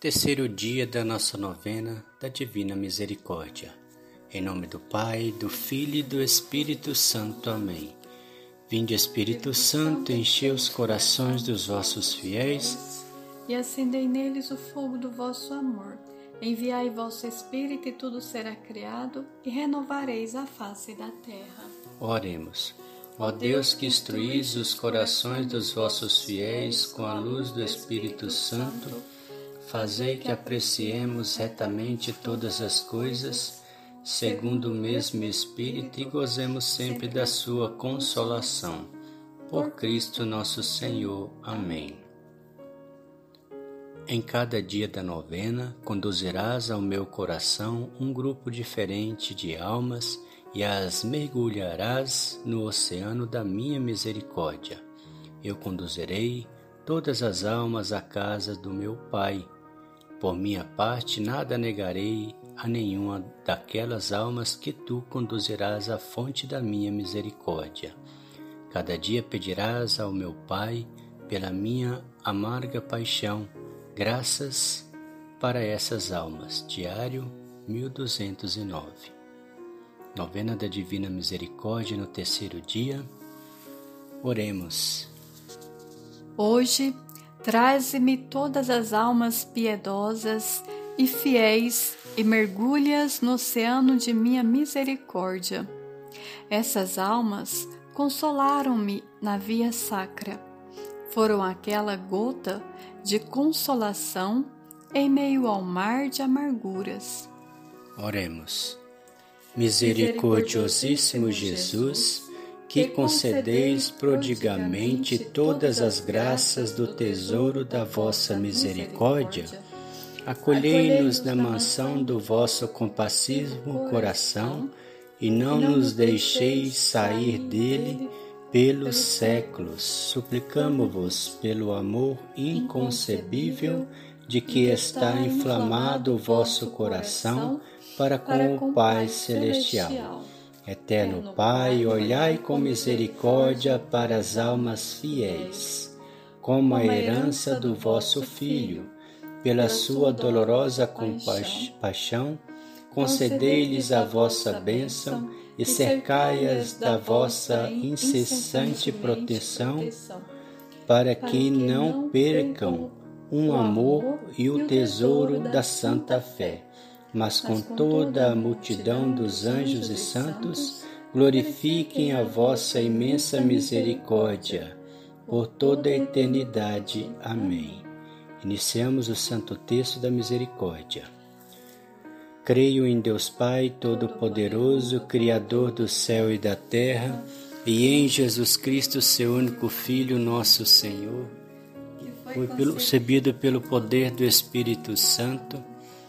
terceiro dia da nossa novena da Divina Misericórdia. Em nome do Pai, do Filho e do Espírito Santo. Amém. Vinde, Espírito Santo, enchei os corações dos vossos fiéis e acendei neles o fogo do vosso amor. Enviai vosso Espírito e tudo será criado e renovareis a face da terra. Oremos. Ó Deus que instruís os corações dos vossos fiéis com a luz do Espírito Santo, Fazei que apreciemos retamente todas as coisas, segundo o mesmo Espírito, e gozemos sempre da Sua consolação. Por Cristo nosso Senhor. Amém. Em cada dia da novena, conduzirás ao meu coração um grupo diferente de almas e as mergulharás no oceano da minha misericórdia. Eu conduzirei todas as almas à casa do meu Pai por minha parte, nada negarei a nenhuma daquelas almas que tu conduzirás à fonte da minha misericórdia. Cada dia pedirás ao meu Pai, pela minha amarga paixão, graças para essas almas. Diário 1209. Novena da Divina Misericórdia no terceiro dia. Oremos. Hoje Traze-me todas as almas piedosas e fiéis e mergulhas no oceano de minha misericórdia. Essas almas consolaram-me na via sacra. Foram aquela gota de consolação em meio ao mar de amarguras. Oremos. Misericordiosíssimo Jesus, que concedeis prodigamente todas as graças do tesouro da vossa misericórdia, acolhei-nos na mansão do vosso compassivo coração e não nos deixeis sair dele pelos séculos. Suplicamo-vos pelo amor inconcebível de que está inflamado o vosso coração para com o Pai Celestial Eterno Pai, olhai com misericórdia para as almas fiéis, como a herança do vosso Filho, pela sua dolorosa compaixão, concedei-lhes a vossa bênção e cercai-as da vossa incessante proteção, para que não percam um amor e o tesouro da santa fé mas com toda a multidão dos anjos e santos, glorifiquem a vossa imensa misericórdia por toda a eternidade. Amém. Iniciamos o santo texto da misericórdia. Creio em Deus Pai Todo-Poderoso, Criador do céu e da terra, e em Jesus Cristo, seu único Filho, nosso Senhor, que foi concebido pelo poder do Espírito Santo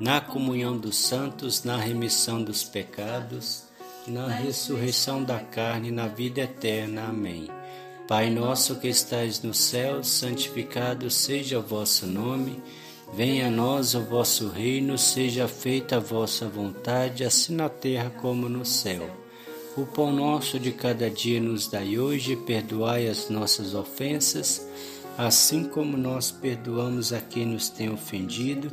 na comunhão dos santos, na remissão dos pecados, na ressurreição da carne, na vida eterna. Amém. Pai nosso que estais no céu, santificado seja o vosso nome. Venha a nós o vosso reino, seja feita a vossa vontade, assim na terra como no céu. O pão nosso de cada dia nos dai hoje, perdoai as nossas ofensas, assim como nós perdoamos a quem nos tem ofendido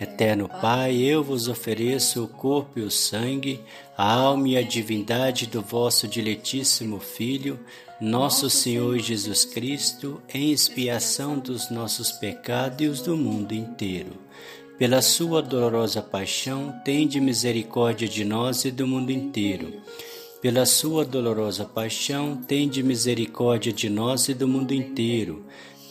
Eterno Pai, eu vos ofereço o corpo e o sangue, a alma e a divindade do vosso diletíssimo Filho, nosso Senhor Jesus Cristo, em expiação dos nossos pecados e os do mundo inteiro. Pela sua dolorosa paixão, tende misericórdia de nós e do mundo inteiro pela sua dolorosa paixão, tende misericórdia de nós e do mundo inteiro.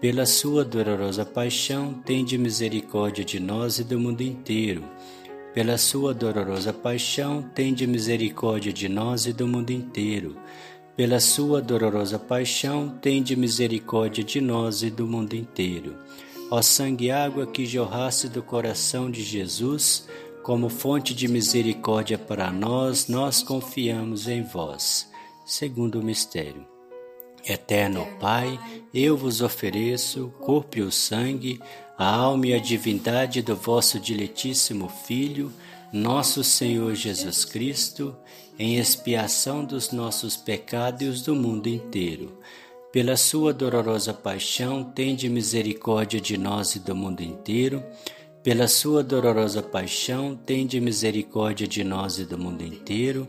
Pela sua dolorosa paixão, tende misericórdia de nós e do mundo inteiro. Pela sua dolorosa paixão, tende misericórdia de nós e do mundo inteiro. Pela sua dolorosa paixão, tende misericórdia de nós e do mundo inteiro. Ó sangue e água que jorrasse do coração de Jesus, como fonte de misericórdia para nós, nós confiamos em vós. Segundo o mistério. Eterno Pai, eu vos ofereço o corpo e o sangue, a alma e a divindade do vosso diletíssimo Filho, nosso Senhor Jesus Cristo, em expiação dos nossos pecados os do mundo inteiro. Pela sua dolorosa paixão, tende misericórdia de nós e do mundo inteiro pela sua dolorosa paixão, tende misericórdia de nós e do mundo inteiro.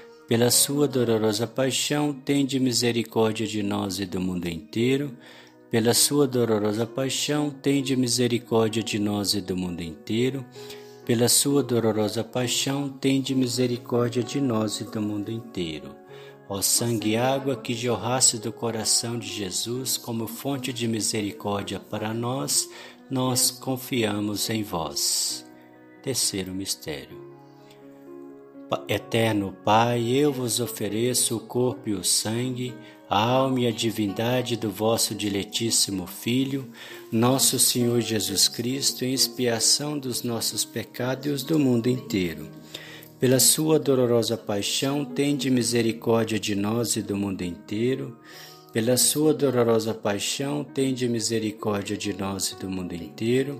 Pela sua dolorosa paixão, tende misericórdia de nós e do mundo inteiro. Pela sua dolorosa paixão, tende misericórdia de nós e do mundo inteiro. Pela sua dolorosa paixão, tende misericórdia de nós e do mundo inteiro. Ó sangue e água que jorrasse do coração de Jesus como fonte de misericórdia para nós, nós confiamos em vós. Terceiro mistério. Eterno Pai, eu vos ofereço o corpo e o sangue, a alma e a divindade do vosso diletíssimo Filho, nosso Senhor Jesus Cristo, em expiação dos nossos pecados e os do mundo inteiro. Pela sua dolorosa paixão, tende misericórdia de nós e do mundo inteiro pela sua dolorosa paixão, tende misericórdia de nós e do mundo inteiro.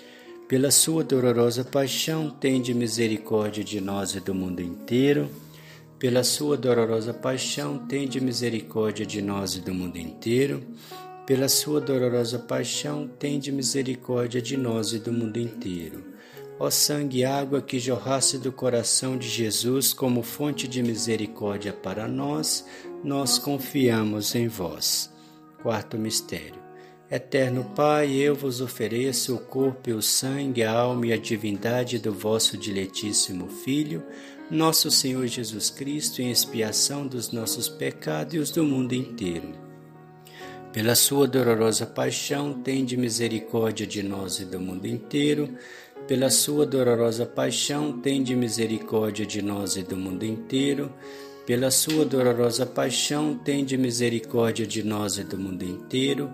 Pela sua dolorosa paixão, tende misericórdia de nós e do mundo inteiro. Pela sua dolorosa paixão, tende misericórdia de nós e do mundo inteiro. Pela sua dolorosa paixão, tende misericórdia de nós e do mundo inteiro. Ó sangue e água que jorrasse do coração de Jesus como fonte de misericórdia para nós, nós confiamos em vós. Quarto mistério. Eterno Pai, eu vos ofereço o corpo e o sangue, a alma e a divindade do vosso diletíssimo Filho, nosso Senhor Jesus Cristo, em expiação dos nossos pecados e os do mundo inteiro. Pela sua dolorosa paixão, tende misericórdia de nós e do mundo inteiro. Pela sua dolorosa paixão, tende misericórdia de nós e do mundo inteiro pela sua dolorosa paixão, tende misericórdia de nós e do mundo inteiro.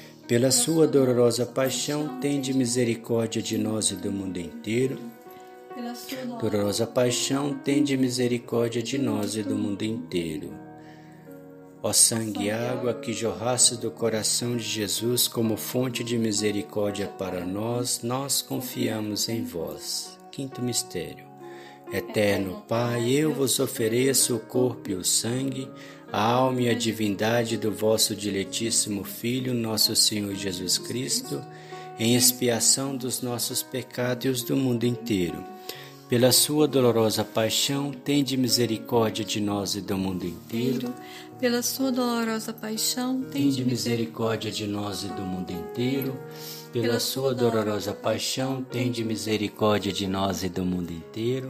Pela sua dolorosa paixão, tende misericórdia de nós e do mundo inteiro. Dolorosa paixão, tende misericórdia de nós e do mundo inteiro. Ó sangue e água que jorrasse do coração de Jesus como fonte de misericórdia para nós, nós confiamos em vós. Quinto mistério. Eterno Pai, eu vos ofereço o corpo e o sangue, a alma e a divindade do vosso diletíssimo Filho, nosso Senhor Jesus Cristo, em expiação dos nossos pecados e os do mundo inteiro. Pela sua dolorosa paixão, tende misericórdia de nós e do mundo inteiro. Pela sua dolorosa paixão, tende misericórdia de nós e do mundo inteiro. Pela sua dolorosa paixão, tende misericórdia de nós e do mundo inteiro.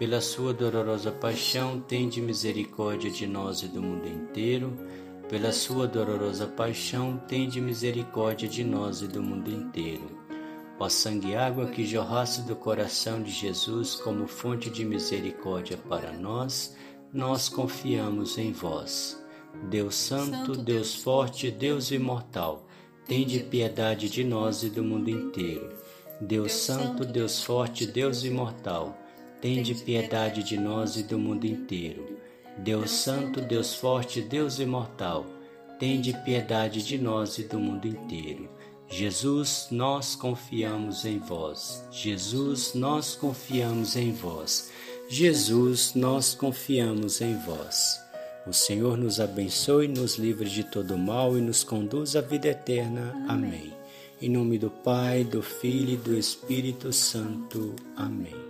Pela sua dolorosa paixão, tende misericórdia de nós e do mundo inteiro. Pela sua dolorosa paixão, tende misericórdia de nós e do mundo inteiro. Ó sangue e água que jorrasse do coração de Jesus como fonte de misericórdia para nós, nós confiamos em vós. Deus Santo, Deus Forte, Deus Imortal Tende piedade de nós e do mundo inteiro. Deus Santo, Deus Forte, Deus Imortal, tende piedade de nós e do mundo inteiro. Deus Santo, Deus Forte, Deus Imortal, tende piedade de nós e do mundo inteiro. Jesus, nós confiamos em vós. Jesus, nós confiamos em vós. Jesus, nós confiamos em vós. O Senhor nos abençoe, nos livre de todo mal e nos conduz à vida eterna. Amém. Amém. Em nome do Pai, do Filho e do Espírito Santo. Amém.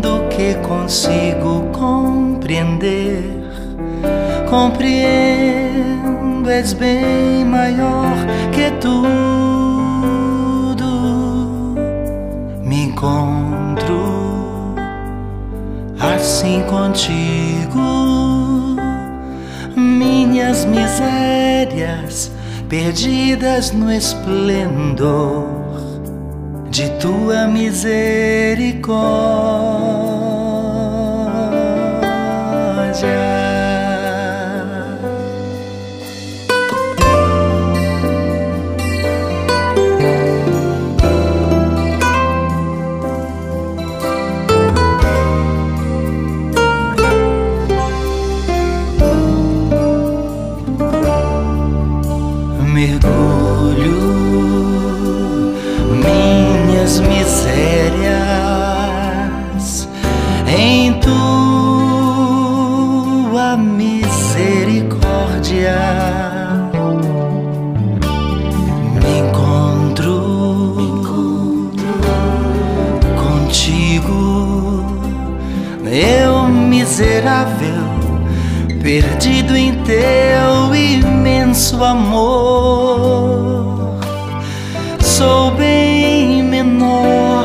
do que consigo compreender. Compreendo, és bem maior que tudo. Me encontro assim contigo. Minhas misérias perdidas no esplendor de tua misericórdia. Perdido em teu imenso amor. Sou bem menor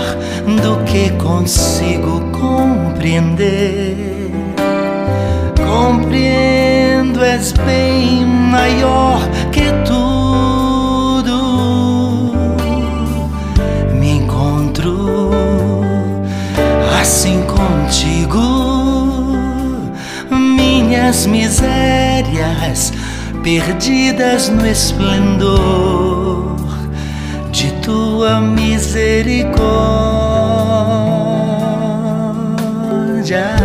do que consigo compreender. Compreendo, és bem maior que tudo. Me encontro assim contigo minhas misérias perdidas no esplendor de tua misericórdia.